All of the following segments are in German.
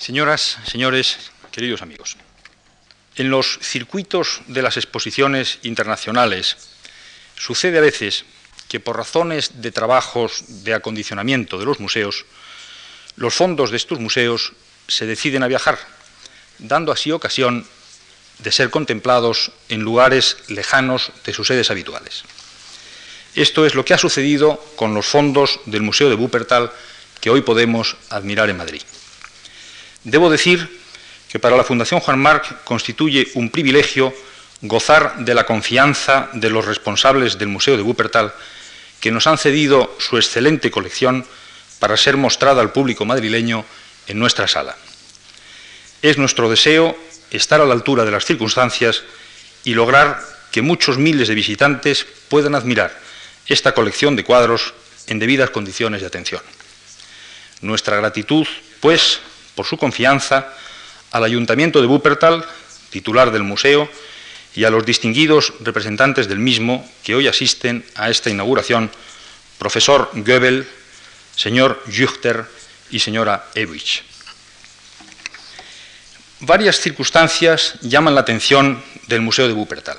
Señoras, señores, queridos amigos, en los circuitos de las exposiciones internacionales sucede a veces que por razones de trabajos de acondicionamiento de los museos, los fondos de estos museos se deciden a viajar, dando así ocasión de ser contemplados en lugares lejanos de sus sedes habituales. Esto es lo que ha sucedido con los fondos del Museo de Wuppertal que hoy podemos admirar en Madrid. Debo decir que para la Fundación Juan Marc constituye un privilegio gozar de la confianza de los responsables del Museo de Wuppertal que nos han cedido su excelente colección para ser mostrada al público madrileño en nuestra sala. Es nuestro deseo estar a la altura de las circunstancias y lograr que muchos miles de visitantes puedan admirar esta colección de cuadros en debidas condiciones de atención. Nuestra gratitud, pues, por su confianza al Ayuntamiento de Wuppertal, titular del museo, y a los distinguidos representantes del mismo que hoy asisten a esta inauguración, profesor Goebel, señor Juchter y señora Ewich. Varias circunstancias llaman la atención del Museo de Wuppertal.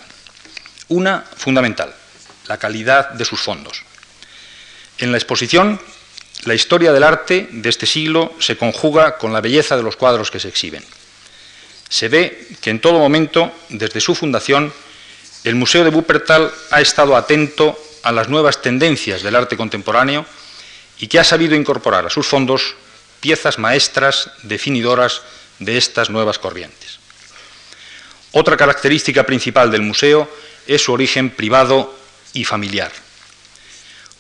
Una fundamental, la calidad de sus fondos. En la exposición, la historia del arte de este siglo se conjuga con la belleza de los cuadros que se exhiben. Se ve que en todo momento, desde su fundación, el Museo de Wuppertal ha estado atento a las nuevas tendencias del arte contemporáneo y que ha sabido incorporar a sus fondos piezas maestras definidoras de estas nuevas corrientes. Otra característica principal del museo es su origen privado y familiar.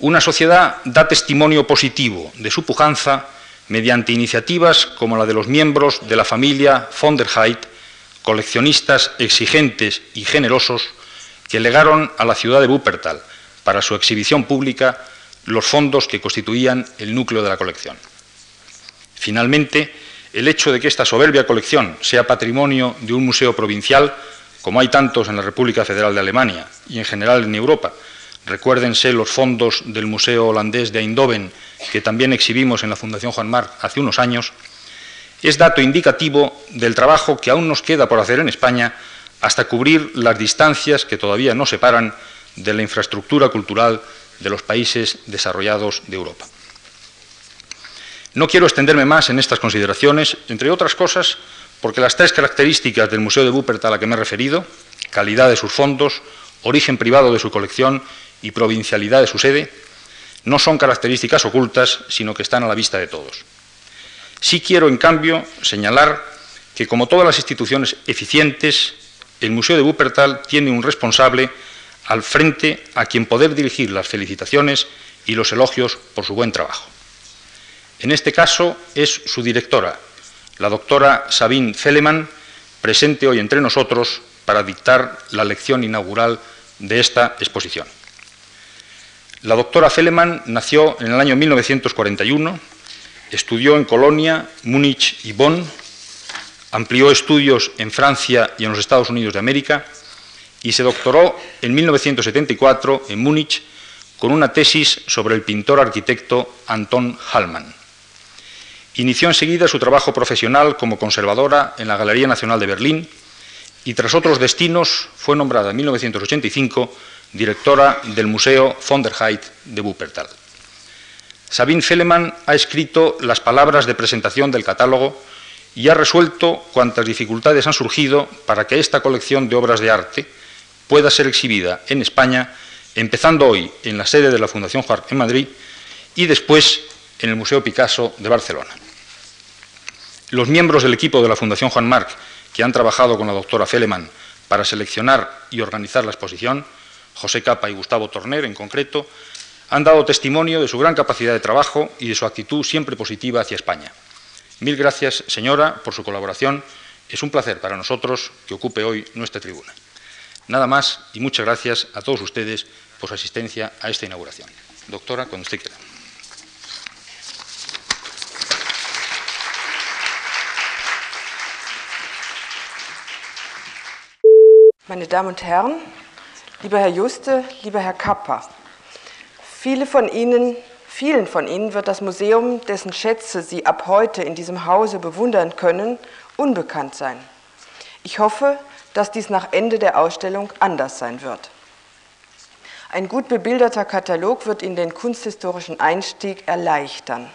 Una sociedad da testimonio positivo de su pujanza mediante iniciativas como la de los miembros de la familia von der Heydt, coleccionistas exigentes y generosos que legaron a la ciudad de Wuppertal para su exhibición pública los fondos que constituían el núcleo de la colección. Finalmente, el hecho de que esta soberbia colección sea patrimonio de un museo provincial, como hay tantos en la República Federal de Alemania y en general en Europa, recuérdense los fondos del Museo Holandés de Eindhoven, que también exhibimos en la Fundación Juan Mar hace unos años, es dato indicativo del trabajo que aún nos queda por hacer en España hasta cubrir las distancias que todavía nos separan de la infraestructura cultural de los países desarrollados de Europa. No quiero extenderme más en estas consideraciones, entre otras cosas, porque las tres características del Museo de Wuppertal a que me he referido, calidad de sus fondos, origen privado de su colección y provincialidad de su sede, no son características ocultas, sino que están a la vista de todos. Sí quiero, en cambio, señalar que, como todas las instituciones eficientes, el Museo de Wuppertal tiene un responsable al frente a quien poder dirigir las felicitaciones y los elogios por su buen trabajo. En este caso es su directora, la doctora Sabine Feleman, presente hoy entre nosotros para dictar la lección inaugural de esta exposición. La doctora Feleman nació en el año 1941, estudió en Colonia, Múnich y Bonn, amplió estudios en Francia y en los Estados Unidos de América y se doctoró en 1974 en Múnich con una tesis sobre el pintor arquitecto Anton Hallmann. Inició enseguida su trabajo profesional como conservadora en la Galería Nacional de Berlín y tras otros destinos fue nombrada en 1985 directora del Museo von der de Wuppertal. Sabine Felemann ha escrito las palabras de presentación del catálogo y ha resuelto cuantas dificultades han surgido para que esta colección de obras de arte pueda ser exhibida en España, empezando hoy en la sede de la Fundación Juan en Madrid y después en el Museo Picasso de Barcelona. Los miembros del equipo de la Fundación Juan Marc, que han trabajado con la doctora Feleman para seleccionar y organizar la exposición, José Capa y Gustavo Torner en concreto, han dado testimonio de su gran capacidad de trabajo y de su actitud siempre positiva hacia España. Mil gracias, señora, por su colaboración. Es un placer para nosotros que ocupe hoy nuestra tribuna. Nada más y muchas gracias a todos ustedes por su asistencia a esta inauguración. Doctora, cuando usted quiera. Lieber Herr Juste, lieber Herr Kapper, viele von Ihnen, Vielen von Ihnen wird das Museum, dessen Schätze Sie ab heute in diesem Hause bewundern können, unbekannt sein. Ich hoffe, dass dies nach Ende der Ausstellung anders sein wird. Ein gut bebilderter Katalog wird Ihnen den kunsthistorischen Einstieg erleichtern.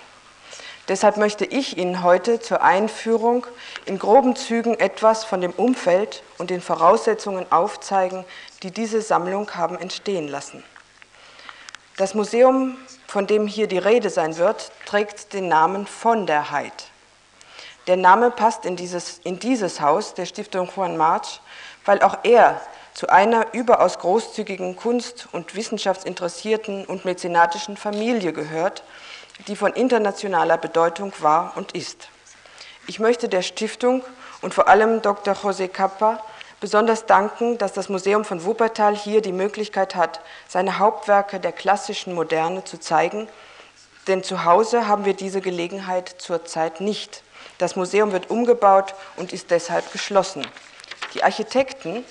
Deshalb möchte ich Ihnen heute zur Einführung in groben Zügen etwas von dem Umfeld und den Voraussetzungen aufzeigen, die diese Sammlung haben entstehen lassen. Das Museum, von dem hier die Rede sein wird, trägt den Namen von der Heid. Der Name passt in dieses, in dieses Haus der Stiftung Juan March, weil auch er zu einer überaus großzügigen Kunst- und wissenschaftsinteressierten und mäzenatischen Familie gehört, die von internationaler Bedeutung war und ist. Ich möchte der Stiftung und vor allem Dr. José Capa besonders danken, dass das Museum von Wuppertal hier die Möglichkeit hat, seine Hauptwerke der klassischen Moderne zu zeigen, denn zu Hause haben wir diese Gelegenheit zurzeit nicht. Das Museum wird umgebaut und ist deshalb geschlossen. Die Architekten,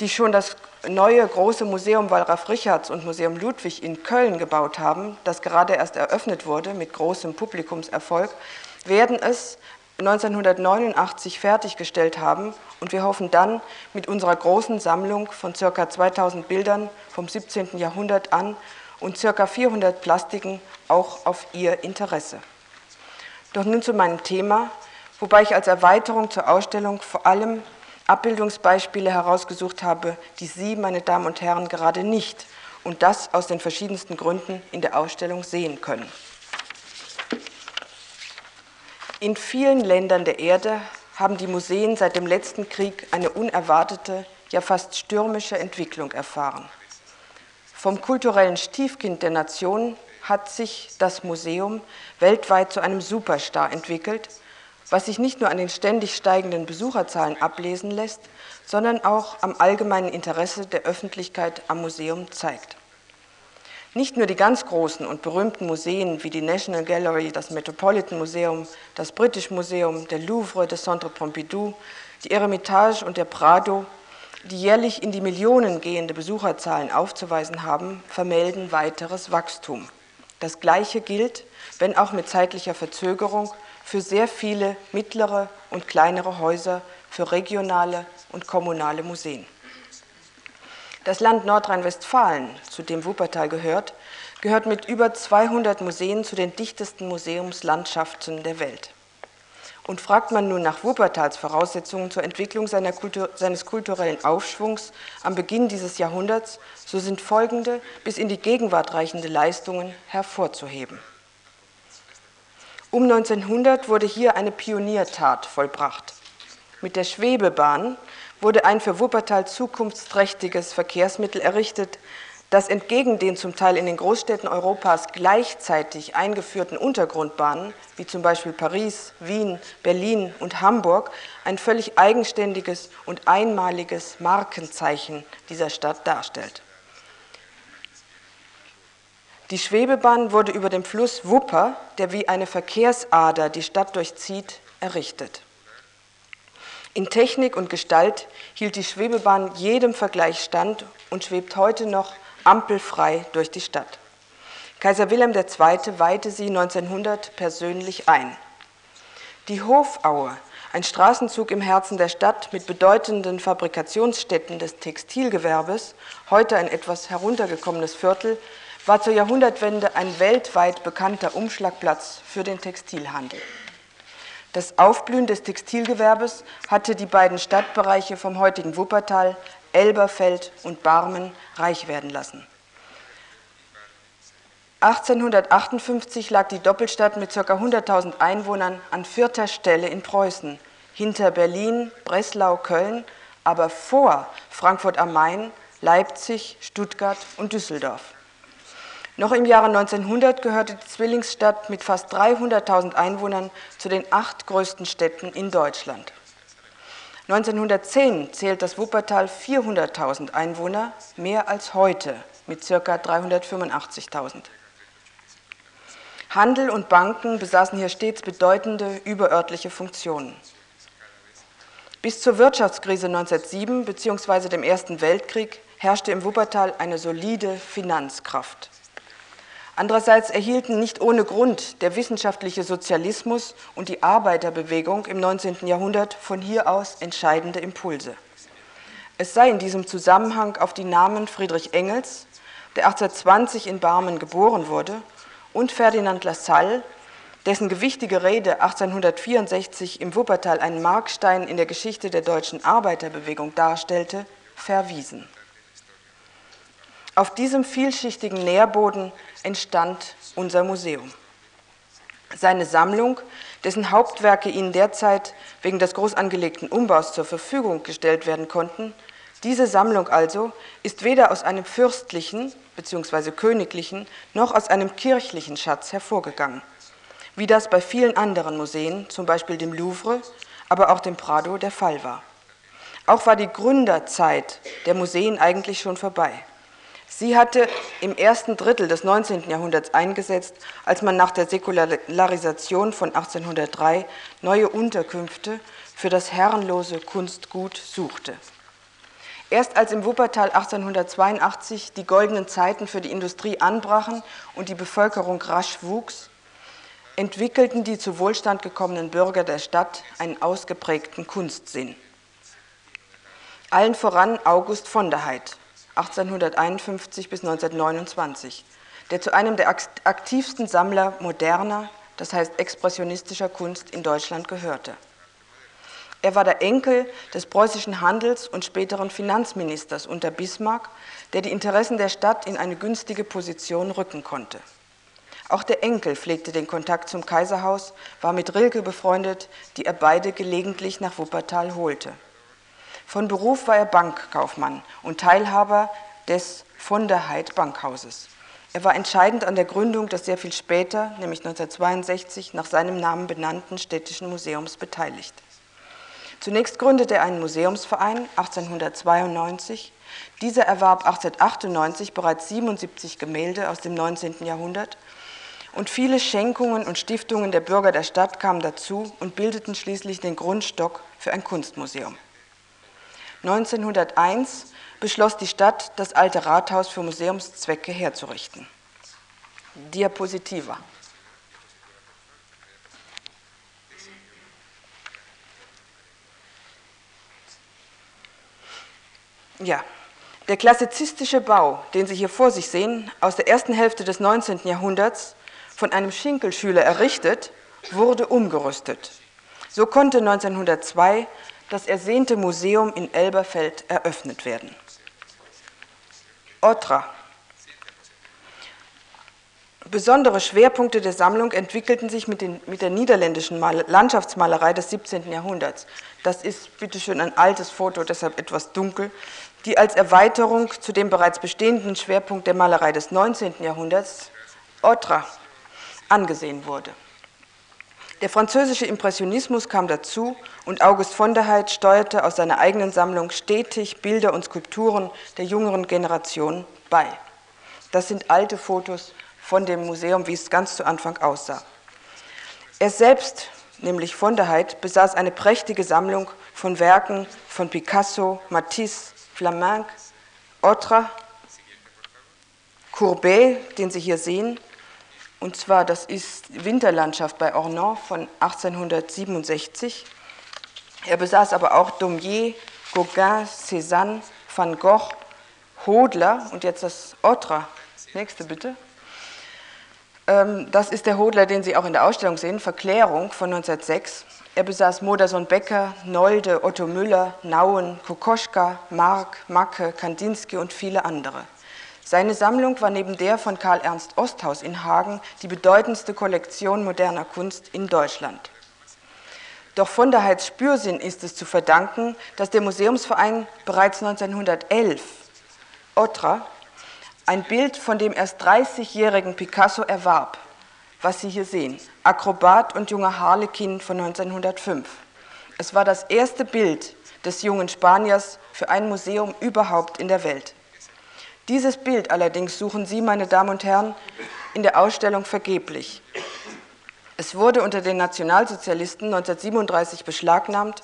die schon das neue große Museum Wallraf Richards und Museum Ludwig in Köln gebaut haben, das gerade erst eröffnet wurde mit großem Publikumserfolg, werden es 1989 fertiggestellt haben und wir hoffen dann mit unserer großen Sammlung von ca. 2000 Bildern vom 17. Jahrhundert an und ca. 400 Plastiken auch auf Ihr Interesse. Doch nun zu meinem Thema, wobei ich als Erweiterung zur Ausstellung vor allem Abbildungsbeispiele herausgesucht habe, die Sie, meine Damen und Herren, gerade nicht und das aus den verschiedensten Gründen in der Ausstellung sehen können. In vielen Ländern der Erde haben die Museen seit dem letzten Krieg eine unerwartete, ja fast stürmische Entwicklung erfahren. Vom kulturellen Stiefkind der Nation hat sich das Museum weltweit zu einem Superstar entwickelt, was sich nicht nur an den ständig steigenden Besucherzahlen ablesen lässt, sondern auch am allgemeinen Interesse der Öffentlichkeit am Museum zeigt. Nicht nur die ganz großen und berühmten Museen wie die National Gallery, das Metropolitan Museum, das British Museum, der Louvre, das Centre Pompidou, die Eremitage und der Prado, die jährlich in die Millionen gehende Besucherzahlen aufzuweisen haben, vermelden weiteres Wachstum. Das Gleiche gilt, wenn auch mit zeitlicher Verzögerung, für sehr viele mittlere und kleinere Häuser, für regionale und kommunale Museen. Das Land Nordrhein-Westfalen, zu dem Wuppertal gehört, gehört mit über 200 Museen zu den dichtesten Museumslandschaften der Welt. Und fragt man nun nach Wuppertals Voraussetzungen zur Entwicklung Kultur, seines kulturellen Aufschwungs am Beginn dieses Jahrhunderts, so sind folgende bis in die Gegenwart reichende Leistungen hervorzuheben. Um 1900 wurde hier eine Pioniertat vollbracht. Mit der Schwebebahn wurde ein für Wuppertal zukunftsträchtiges Verkehrsmittel errichtet, das entgegen den zum Teil in den Großstädten Europas gleichzeitig eingeführten Untergrundbahnen, wie zum Beispiel Paris, Wien, Berlin und Hamburg, ein völlig eigenständiges und einmaliges Markenzeichen dieser Stadt darstellt. Die Schwebebahn wurde über dem Fluss Wupper, der wie eine Verkehrsader die Stadt durchzieht, errichtet. In Technik und Gestalt hielt die Schwebebahn jedem Vergleich stand und schwebt heute noch ampelfrei durch die Stadt. Kaiser Wilhelm II. weihte sie 1900 persönlich ein. Die Hofaue, ein Straßenzug im Herzen der Stadt mit bedeutenden Fabrikationsstätten des Textilgewerbes, heute ein etwas heruntergekommenes Viertel, war zur Jahrhundertwende ein weltweit bekannter Umschlagplatz für den Textilhandel. Das Aufblühen des Textilgewerbes hatte die beiden Stadtbereiche vom heutigen Wuppertal, Elberfeld und Barmen reich werden lassen. 1858 lag die Doppelstadt mit ca. 100.000 Einwohnern an vierter Stelle in Preußen, hinter Berlin, Breslau, Köln, aber vor Frankfurt am Main, Leipzig, Stuttgart und Düsseldorf. Noch im Jahre 1900 gehörte die Zwillingsstadt mit fast 300.000 Einwohnern zu den acht größten Städten in Deutschland. 1910 zählt das Wuppertal 400.000 Einwohner, mehr als heute mit ca. 385.000. Handel und Banken besaßen hier stets bedeutende überörtliche Funktionen. Bis zur Wirtschaftskrise 1907 bzw. dem Ersten Weltkrieg herrschte im Wuppertal eine solide Finanzkraft. Andererseits erhielten nicht ohne Grund der wissenschaftliche Sozialismus und die Arbeiterbewegung im 19. Jahrhundert von hier aus entscheidende Impulse. Es sei in diesem Zusammenhang auf die Namen Friedrich Engels, der 1820 in Barmen geboren wurde, und Ferdinand Lassalle, dessen gewichtige Rede 1864 im Wuppertal einen Markstein in der Geschichte der deutschen Arbeiterbewegung darstellte, verwiesen. Auf diesem vielschichtigen Nährboden entstand unser Museum. Seine Sammlung, dessen Hauptwerke Ihnen derzeit wegen des groß angelegten Umbaus zur Verfügung gestellt werden konnten, diese Sammlung also ist weder aus einem fürstlichen bzw. königlichen noch aus einem kirchlichen Schatz hervorgegangen, wie das bei vielen anderen Museen, zum Beispiel dem Louvre, aber auch dem Prado, der Fall war. Auch war die Gründerzeit der Museen eigentlich schon vorbei. Sie hatte im ersten Drittel des 19. Jahrhunderts eingesetzt, als man nach der Säkularisation von 1803 neue Unterkünfte für das herrenlose Kunstgut suchte. Erst als im Wuppertal 1882 die goldenen Zeiten für die Industrie anbrachen und die Bevölkerung rasch wuchs, entwickelten die zu Wohlstand gekommenen Bürger der Stadt einen ausgeprägten Kunstsinn. Allen voran August von der Heid, 1851 bis 1929, der zu einem der aktivsten Sammler moderner, das heißt expressionistischer Kunst in Deutschland gehörte. Er war der Enkel des preußischen Handels- und späteren Finanzministers unter Bismarck, der die Interessen der Stadt in eine günstige Position rücken konnte. Auch der Enkel pflegte den Kontakt zum Kaiserhaus, war mit Rilke befreundet, die er beide gelegentlich nach Wuppertal holte. Von Beruf war er Bankkaufmann und Teilhaber des von der Heid Bankhauses. Er war entscheidend an der Gründung des sehr viel später, nämlich 1962, nach seinem Namen benannten Städtischen Museums beteiligt. Zunächst gründete er einen Museumsverein 1892. Dieser erwarb 1898 bereits 77 Gemälde aus dem 19. Jahrhundert und viele Schenkungen und Stiftungen der Bürger der Stadt kamen dazu und bildeten schließlich den Grundstock für ein Kunstmuseum. 1901 beschloss die Stadt, das alte Rathaus für Museumszwecke herzurichten. Diapositiva. Ja, der klassizistische Bau, den Sie hier vor sich sehen, aus der ersten Hälfte des 19. Jahrhunderts, von einem Schinkelschüler errichtet, wurde umgerüstet. So konnte 1902 das ersehnte Museum in Elberfeld eröffnet werden. Otra. Besondere Schwerpunkte der Sammlung entwickelten sich mit, den, mit der niederländischen Mal Landschaftsmalerei des 17. Jahrhunderts. Das ist bitteschön ein altes Foto, deshalb etwas dunkel, die als Erweiterung zu dem bereits bestehenden Schwerpunkt der Malerei des 19. Jahrhunderts, Otra, angesehen wurde. Der französische Impressionismus kam dazu und August von der Heydt steuerte aus seiner eigenen Sammlung stetig Bilder und Skulpturen der jüngeren Generation bei. Das sind alte Fotos von dem Museum, wie es ganz zu Anfang aussah. Er selbst, nämlich von der Heydt, besaß eine prächtige Sammlung von Werken von Picasso, Matisse, Flamenc, Otra, Courbet, den Sie hier sehen, und zwar, das ist Winterlandschaft bei Ornans von 1867. Er besaß aber auch Daumier, Gauguin, Cézanne, Van Gogh, Hodler und jetzt das Otra. Nächste bitte. Ähm, das ist der Hodler, den Sie auch in der Ausstellung sehen, Verklärung von 1906. Er besaß Modersohn Becker, Nolde, Otto Müller, Nauen, Kokoschka, Mark, Macke, Kandinsky und viele andere. Seine Sammlung war neben der von Karl Ernst Osthaus in Hagen die bedeutendste Kollektion moderner Kunst in Deutschland. Doch von der Heids Spürsinn ist es zu verdanken, dass der Museumsverein bereits 1911 Otra ein Bild von dem erst 30-jährigen Picasso erwarb, was Sie hier sehen, Akrobat und junger Harlekin von 1905. Es war das erste Bild des jungen Spaniers für ein Museum überhaupt in der Welt. Dieses Bild allerdings suchen Sie, meine Damen und Herren, in der Ausstellung vergeblich. Es wurde unter den Nationalsozialisten 1937 beschlagnahmt,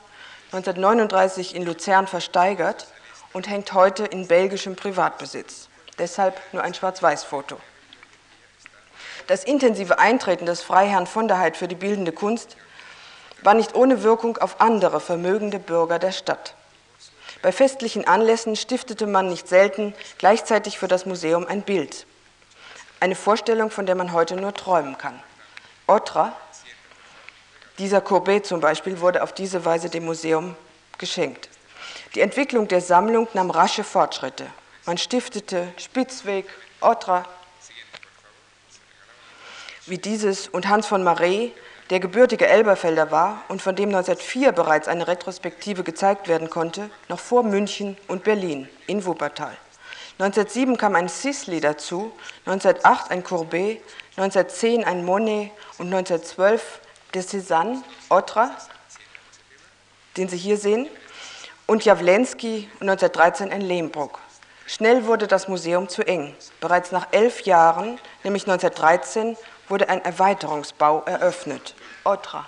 1939 in Luzern versteigert und hängt heute in belgischem Privatbesitz. Deshalb nur ein Schwarz-Weiß-Foto. Das intensive Eintreten des Freiherrn von der Heid für die bildende Kunst war nicht ohne Wirkung auf andere vermögende Bürger der Stadt. Bei festlichen Anlässen stiftete man nicht selten gleichzeitig für das Museum ein Bild. Eine Vorstellung, von der man heute nur träumen kann. Otra, dieser Courbet zum Beispiel, wurde auf diese Weise dem Museum geschenkt. Die Entwicklung der Sammlung nahm rasche Fortschritte. Man stiftete Spitzweg, Otra, wie dieses und Hans von Marais, der gebürtige Elberfelder war und von dem 1904 bereits eine Retrospektive gezeigt werden konnte, noch vor München und Berlin in Wuppertal. 1907 kam ein Sisley dazu, 1908 ein Courbet, 1910 ein Monet und 1912 der Cézanne, Otra, den Sie hier sehen, und Jawlensky und 1913 ein Lehmbruck. Schnell wurde das Museum zu eng. Bereits nach elf Jahren, nämlich 1913, wurde ein Erweiterungsbau eröffnet. Otra.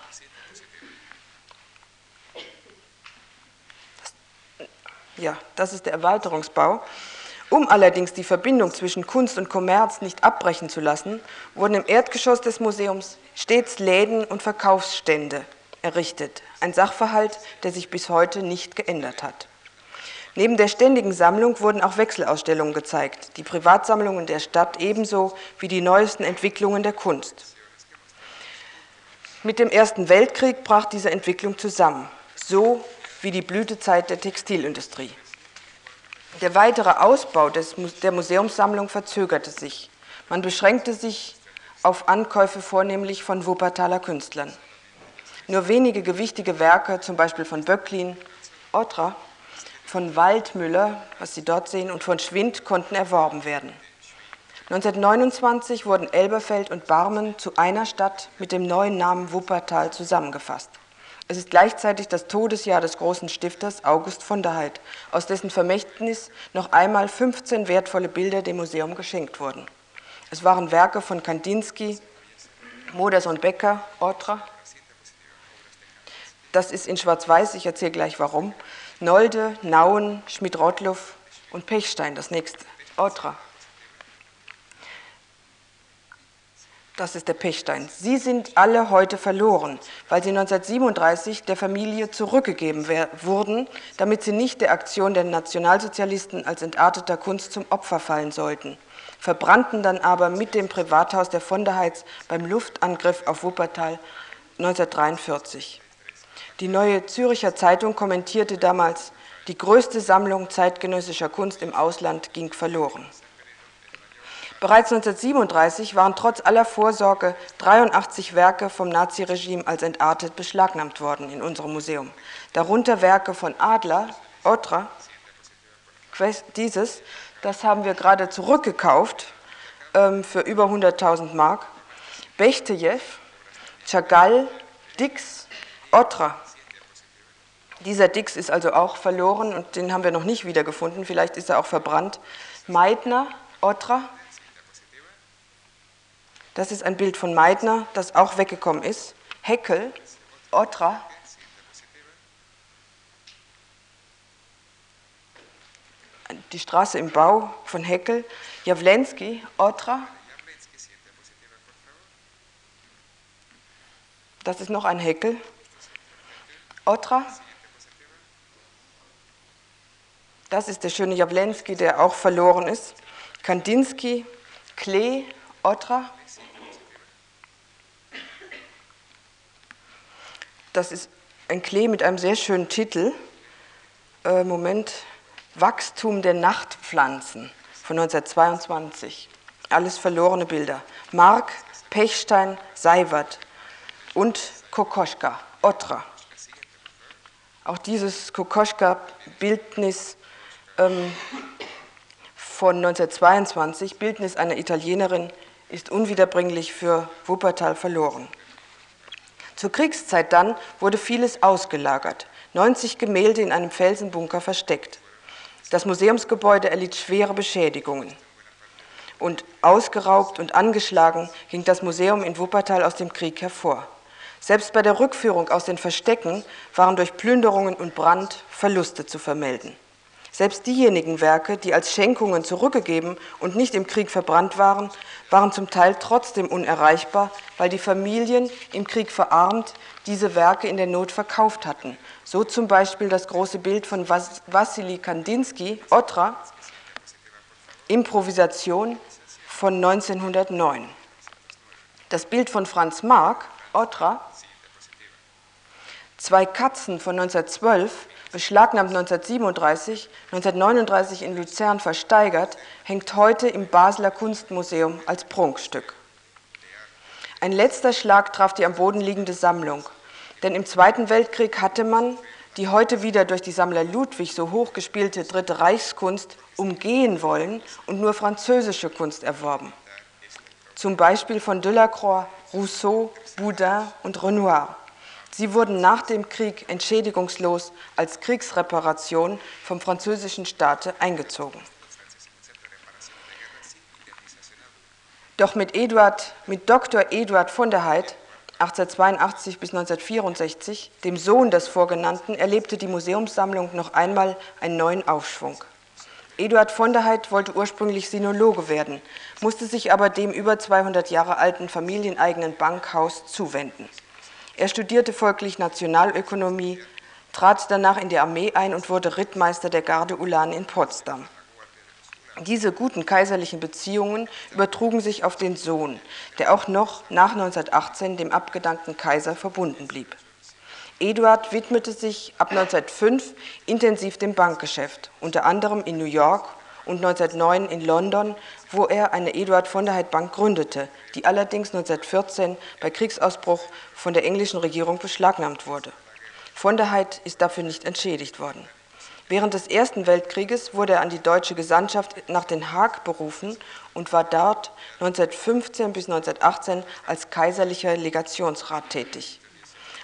Ja, das ist der Erweiterungsbau. Um allerdings die Verbindung zwischen Kunst und Kommerz nicht abbrechen zu lassen, wurden im Erdgeschoss des Museums stets Läden und Verkaufsstände errichtet. Ein Sachverhalt, der sich bis heute nicht geändert hat. Neben der ständigen Sammlung wurden auch Wechselausstellungen gezeigt, die Privatsammlungen der Stadt ebenso wie die neuesten Entwicklungen der Kunst. Mit dem Ersten Weltkrieg brach diese Entwicklung zusammen, so wie die Blütezeit der Textilindustrie. Der weitere Ausbau des, der Museumssammlung verzögerte sich. Man beschränkte sich auf Ankäufe vornehmlich von Wuppertaler Künstlern. Nur wenige gewichtige Werke, zum Beispiel von Böcklin, Otra, von Waldmüller, was Sie dort sehen, und von Schwind konnten erworben werden. 1929 wurden Elberfeld und Barmen zu einer Stadt mit dem neuen Namen Wuppertal zusammengefasst. Es ist gleichzeitig das Todesjahr des großen Stifters August von der Heydt, aus dessen Vermächtnis noch einmal 15 wertvolle Bilder dem Museum geschenkt wurden. Es waren Werke von Kandinsky, Moders und Becker, Otra. Das ist in Schwarz-Weiß, ich erzähle gleich warum. Nolde, Nauen, Schmidt-Rottluff und Pechstein, das nächste. Otra. Das ist der Pechstein. Sie sind alle heute verloren, weil sie 1937 der Familie zurückgegeben wurden, damit sie nicht der Aktion der Nationalsozialisten als entarteter Kunst zum Opfer fallen sollten. Verbrannten dann aber mit dem Privathaus der von der Heitz beim Luftangriff auf Wuppertal 1943. Die Neue Züricher Zeitung kommentierte damals, die größte Sammlung zeitgenössischer Kunst im Ausland ging verloren. Bereits 1937 waren trotz aller Vorsorge 83 Werke vom Naziregime als entartet beschlagnahmt worden in unserem Museum. Darunter Werke von Adler, Otra, dieses, das haben wir gerade zurückgekauft ähm, für über 100.000 Mark, Bechtejew, Chagall, Dix, Otra. Dieser Dix ist also auch verloren und den haben wir noch nicht wiedergefunden. Vielleicht ist er auch verbrannt. Meidner, Otra. Das ist ein Bild von Meidner, das auch weggekommen ist. Heckel, Otra. Die Straße im Bau von Heckel. Jawlensky, Otra. Das ist noch ein Heckel. Otra. Das ist der schöne Jawlensky, der auch verloren ist. Kandinsky, Klee, Otra. Das ist ein Klee mit einem sehr schönen Titel. Äh, Moment, Wachstum der Nachtpflanzen von 1922. Alles verlorene Bilder. Mark, Pechstein, Seiwert und Kokoschka, Otra. Auch dieses Kokoschka-Bildnis ähm, von 1922, Bildnis einer Italienerin, ist unwiederbringlich für Wuppertal verloren. Zur Kriegszeit dann wurde vieles ausgelagert, 90 Gemälde in einem Felsenbunker versteckt. Das Museumsgebäude erlitt schwere Beschädigungen. Und ausgeraubt und angeschlagen ging das Museum in Wuppertal aus dem Krieg hervor. Selbst bei der Rückführung aus den Verstecken waren durch Plünderungen und Brand Verluste zu vermelden. Selbst diejenigen Werke, die als Schenkungen zurückgegeben und nicht im Krieg verbrannt waren, waren zum Teil trotzdem unerreichbar, weil die Familien im Krieg verarmt diese Werke in der Not verkauft hatten. So zum Beispiel das große Bild von Wassily Kandinsky, Otra, Improvisation von 1909. Das Bild von Franz Marc, Otra, Zwei Katzen von 1912 beschlagnahmt 1937, 1939 in Luzern versteigert, hängt heute im Basler Kunstmuseum als Prunkstück. Ein letzter Schlag traf die am Boden liegende Sammlung, denn im Zweiten Weltkrieg hatte man die heute wieder durch die Sammler Ludwig so hoch gespielte Dritte Reichskunst umgehen wollen und nur französische Kunst erworben. Zum Beispiel von Delacroix, Rousseau, Boudin und Renoir. Sie wurden nach dem Krieg entschädigungslos als Kriegsreparation vom französischen Staate eingezogen. Doch mit, Eduard, mit Dr. Eduard von der Heydt 1882 bis 1964, dem Sohn des Vorgenannten, erlebte die Museumssammlung noch einmal einen neuen Aufschwung. Eduard von der Heydt wollte ursprünglich Sinologe werden, musste sich aber dem über 200 Jahre alten familieneigenen Bankhaus zuwenden. Er studierte folglich Nationalökonomie, trat danach in die Armee ein und wurde Rittmeister der Garde-Ulanen in Potsdam. Diese guten kaiserlichen Beziehungen übertrugen sich auf den Sohn, der auch noch nach 1918 dem abgedankten Kaiser verbunden blieb. Eduard widmete sich ab 1905 intensiv dem Bankgeschäft, unter anderem in New York und 1909 in London, wo er eine Eduard von der Heydt Bank gründete, die allerdings 1914 bei Kriegsausbruch von der englischen Regierung beschlagnahmt wurde. Von der Heydt ist dafür nicht entschädigt worden. Während des Ersten Weltkrieges wurde er an die deutsche Gesandtschaft nach Den Haag berufen und war dort 1915 bis 1918 als kaiserlicher Legationsrat tätig.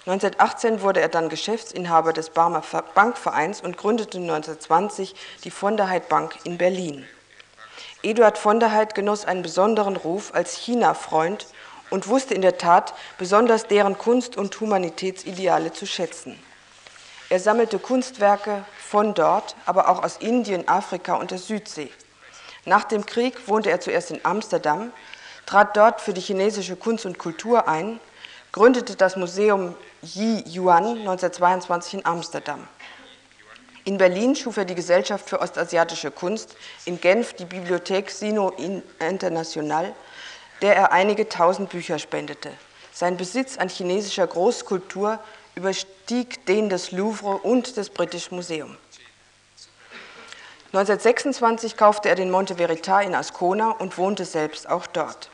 1918 wurde er dann Geschäftsinhaber des Barmer Bankvereins und gründete 1920 die von der Heydt Bank in Berlin. Eduard von der Heydt genoss einen besonderen Ruf als China-Freund und wusste in der Tat besonders deren Kunst- und Humanitätsideale zu schätzen. Er sammelte Kunstwerke von dort, aber auch aus Indien, Afrika und der Südsee. Nach dem Krieg wohnte er zuerst in Amsterdam, trat dort für die chinesische Kunst und Kultur ein, gründete das Museum Yi Yuan 1922 in Amsterdam. In Berlin schuf er die Gesellschaft für ostasiatische Kunst, in Genf die Bibliothek Sino International, der er einige tausend Bücher spendete. Sein Besitz an chinesischer Großkultur überstieg den des Louvre und des British Museum. 1926 kaufte er den Monte Verita in Ascona und wohnte selbst auch dort.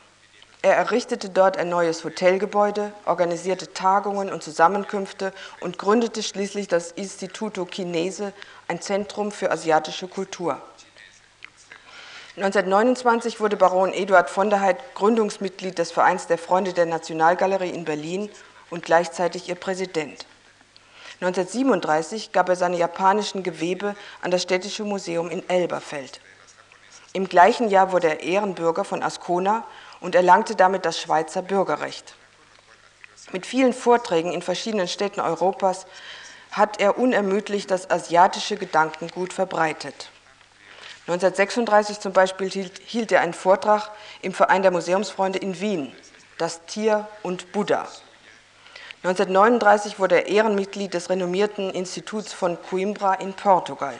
Er errichtete dort ein neues Hotelgebäude, organisierte Tagungen und Zusammenkünfte und gründete schließlich das Instituto Chinese, ein Zentrum für asiatische Kultur. 1929 wurde Baron Eduard von der Heydt Gründungsmitglied des Vereins der Freunde der Nationalgalerie in Berlin und gleichzeitig ihr Präsident. 1937 gab er seine japanischen Gewebe an das Städtische Museum in Elberfeld. Im gleichen Jahr wurde er Ehrenbürger von Ascona und erlangte damit das Schweizer Bürgerrecht. Mit vielen Vorträgen in verschiedenen Städten Europas hat er unermüdlich das asiatische Gedankengut verbreitet. 1936 zum Beispiel hielt, hielt er einen Vortrag im Verein der Museumsfreunde in Wien, Das Tier und Buddha. 1939 wurde er Ehrenmitglied des renommierten Instituts von Coimbra in Portugal.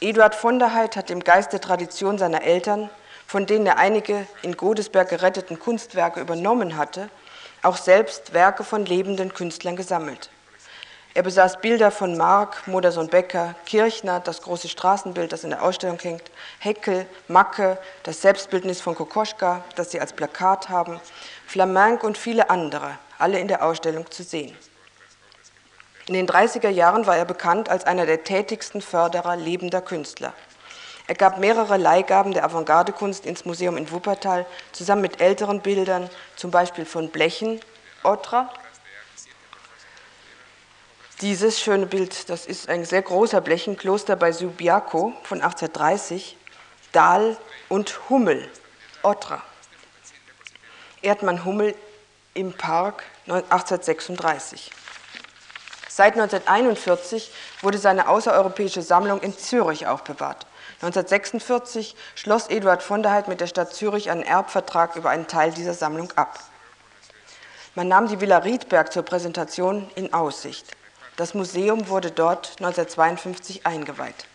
Eduard von der Heydt hat im Geist der Tradition seiner Eltern von denen er einige in Godesberg geretteten Kunstwerke übernommen hatte, auch selbst Werke von lebenden Künstlern gesammelt. Er besaß Bilder von Mark, Modersohn Becker, Kirchner, das große Straßenbild, das in der Ausstellung hängt, Heckel, Macke, das Selbstbildnis von Kokoschka, das Sie als Plakat haben, Flamenc und viele andere, alle in der Ausstellung zu sehen. In den 30er Jahren war er bekannt als einer der tätigsten Förderer lebender Künstler. Er gab mehrere Leihgaben der Avantgarde-Kunst ins Museum in Wuppertal, zusammen mit älteren Bildern, zum Beispiel von Blechen, Otra. Dieses schöne Bild, das ist ein sehr großer Blechenkloster bei Subiaco von 1830, Dahl und Hummel, Otra. Erdmann Hummel im Park 1836. Seit 1941 wurde seine außereuropäische Sammlung in Zürich aufbewahrt. 1946 schloss Eduard von der Heydt mit der Stadt Zürich einen Erbvertrag über einen Teil dieser Sammlung ab. Man nahm die Villa Riedberg zur Präsentation in Aussicht. Das Museum wurde dort 1952 eingeweiht.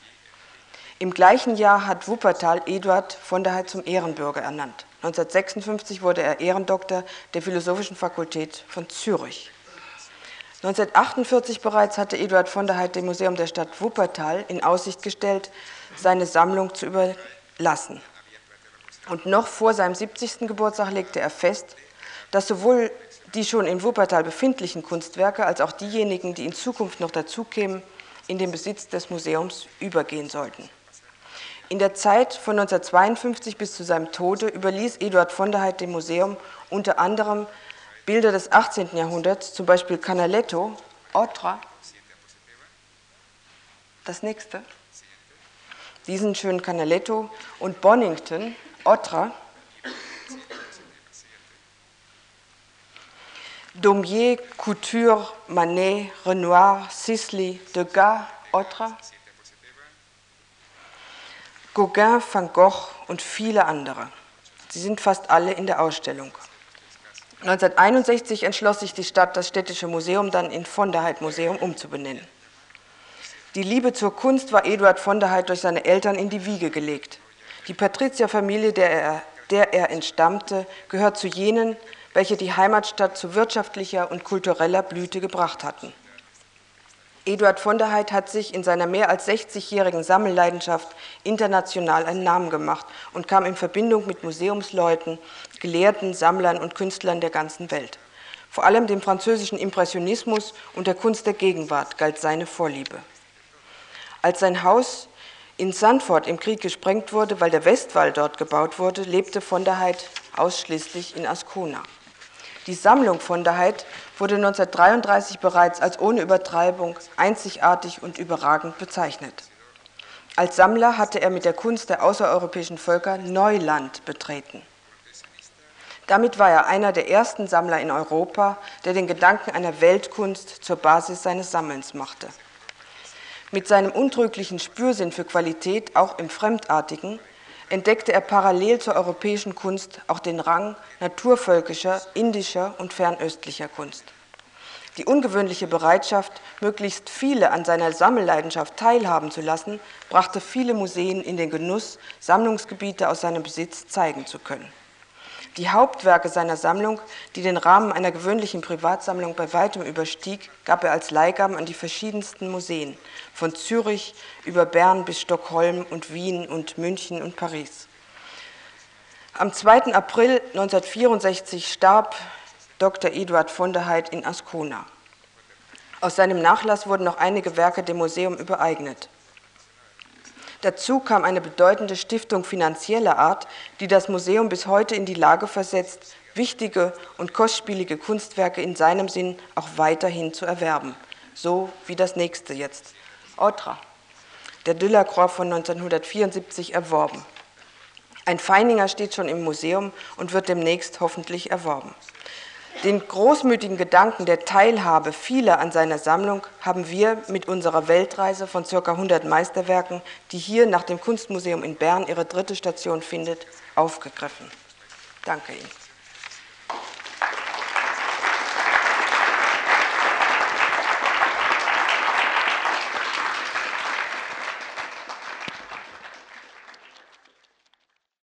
Im gleichen Jahr hat Wuppertal Eduard von der Heydt zum Ehrenbürger ernannt. 1956 wurde er Ehrendoktor der Philosophischen Fakultät von Zürich. 1948 bereits hatte Eduard von der Heydt dem Museum der Stadt Wuppertal in Aussicht gestellt, seine Sammlung zu überlassen. Und noch vor seinem 70. Geburtstag legte er fest, dass sowohl die schon in Wuppertal befindlichen Kunstwerke als auch diejenigen, die in Zukunft noch dazukämen, in den Besitz des Museums übergehen sollten. In der Zeit von 1952 bis zu seinem Tode überließ Eduard von der Heydt dem Museum unter anderem Bilder des 18. Jahrhunderts, zum Beispiel Canaletto, Otra, das nächste, diesen schönen Canaletto und Bonington, Otra, Daumier, Couture, Manet, Renoir, Sisley, Degas, Otra, Gauguin, Van Gogh und viele andere. Sie sind fast alle in der Ausstellung. 1961 entschloss sich die Stadt, das städtische Museum dann in von der Heydt Museum umzubenennen. Die Liebe zur Kunst war Eduard von der Heydt durch seine Eltern in die Wiege gelegt. Die Patrizierfamilie, der er, der er entstammte, gehört zu jenen, welche die Heimatstadt zu wirtschaftlicher und kultureller Blüte gebracht hatten. Eduard von der Heydt hat sich in seiner mehr als 60-jährigen Sammelleidenschaft international einen Namen gemacht und kam in Verbindung mit Museumsleuten, Gelehrten, Sammlern und Künstlern der ganzen Welt. Vor allem dem französischen Impressionismus und der Kunst der Gegenwart galt seine Vorliebe. Als sein Haus in Sandford im Krieg gesprengt wurde, weil der Westwall dort gebaut wurde, lebte von der Heydt ausschließlich in Ascona. Die Sammlung von der Heydt wurde 1933 bereits als ohne Übertreibung einzigartig und überragend bezeichnet. Als Sammler hatte er mit der Kunst der außereuropäischen Völker Neuland betreten. Damit war er einer der ersten Sammler in Europa, der den Gedanken einer Weltkunst zur Basis seines Sammelns machte. Mit seinem untrüglichen Spürsinn für Qualität, auch im Fremdartigen, entdeckte er parallel zur europäischen Kunst auch den Rang naturvölkischer, indischer und fernöstlicher Kunst. Die ungewöhnliche Bereitschaft, möglichst viele an seiner Sammelleidenschaft teilhaben zu lassen, brachte viele Museen in den Genuss, Sammlungsgebiete aus seinem Besitz zeigen zu können. Die Hauptwerke seiner Sammlung, die den Rahmen einer gewöhnlichen Privatsammlung bei weitem überstieg, gab er als Leihgaben an die verschiedensten Museen, von Zürich über Bern bis Stockholm und Wien und München und Paris. Am 2. April 1964 starb Dr. Eduard von der Heydt in Ascona. Aus seinem Nachlass wurden noch einige Werke dem Museum übereignet. Dazu kam eine bedeutende Stiftung finanzieller Art, die das Museum bis heute in die Lage versetzt, wichtige und kostspielige Kunstwerke in seinem Sinn auch weiterhin zu erwerben. So wie das nächste jetzt. Autra, der Delacroix von 1974 erworben. Ein Feininger steht schon im Museum und wird demnächst hoffentlich erworben. Den großmütigen Gedanken der Teilhabe vieler an seiner Sammlung haben wir mit unserer Weltreise von ca. 100 Meisterwerken, die hier nach dem Kunstmuseum in Bern ihre dritte Station findet, aufgegriffen. Danke Ihnen.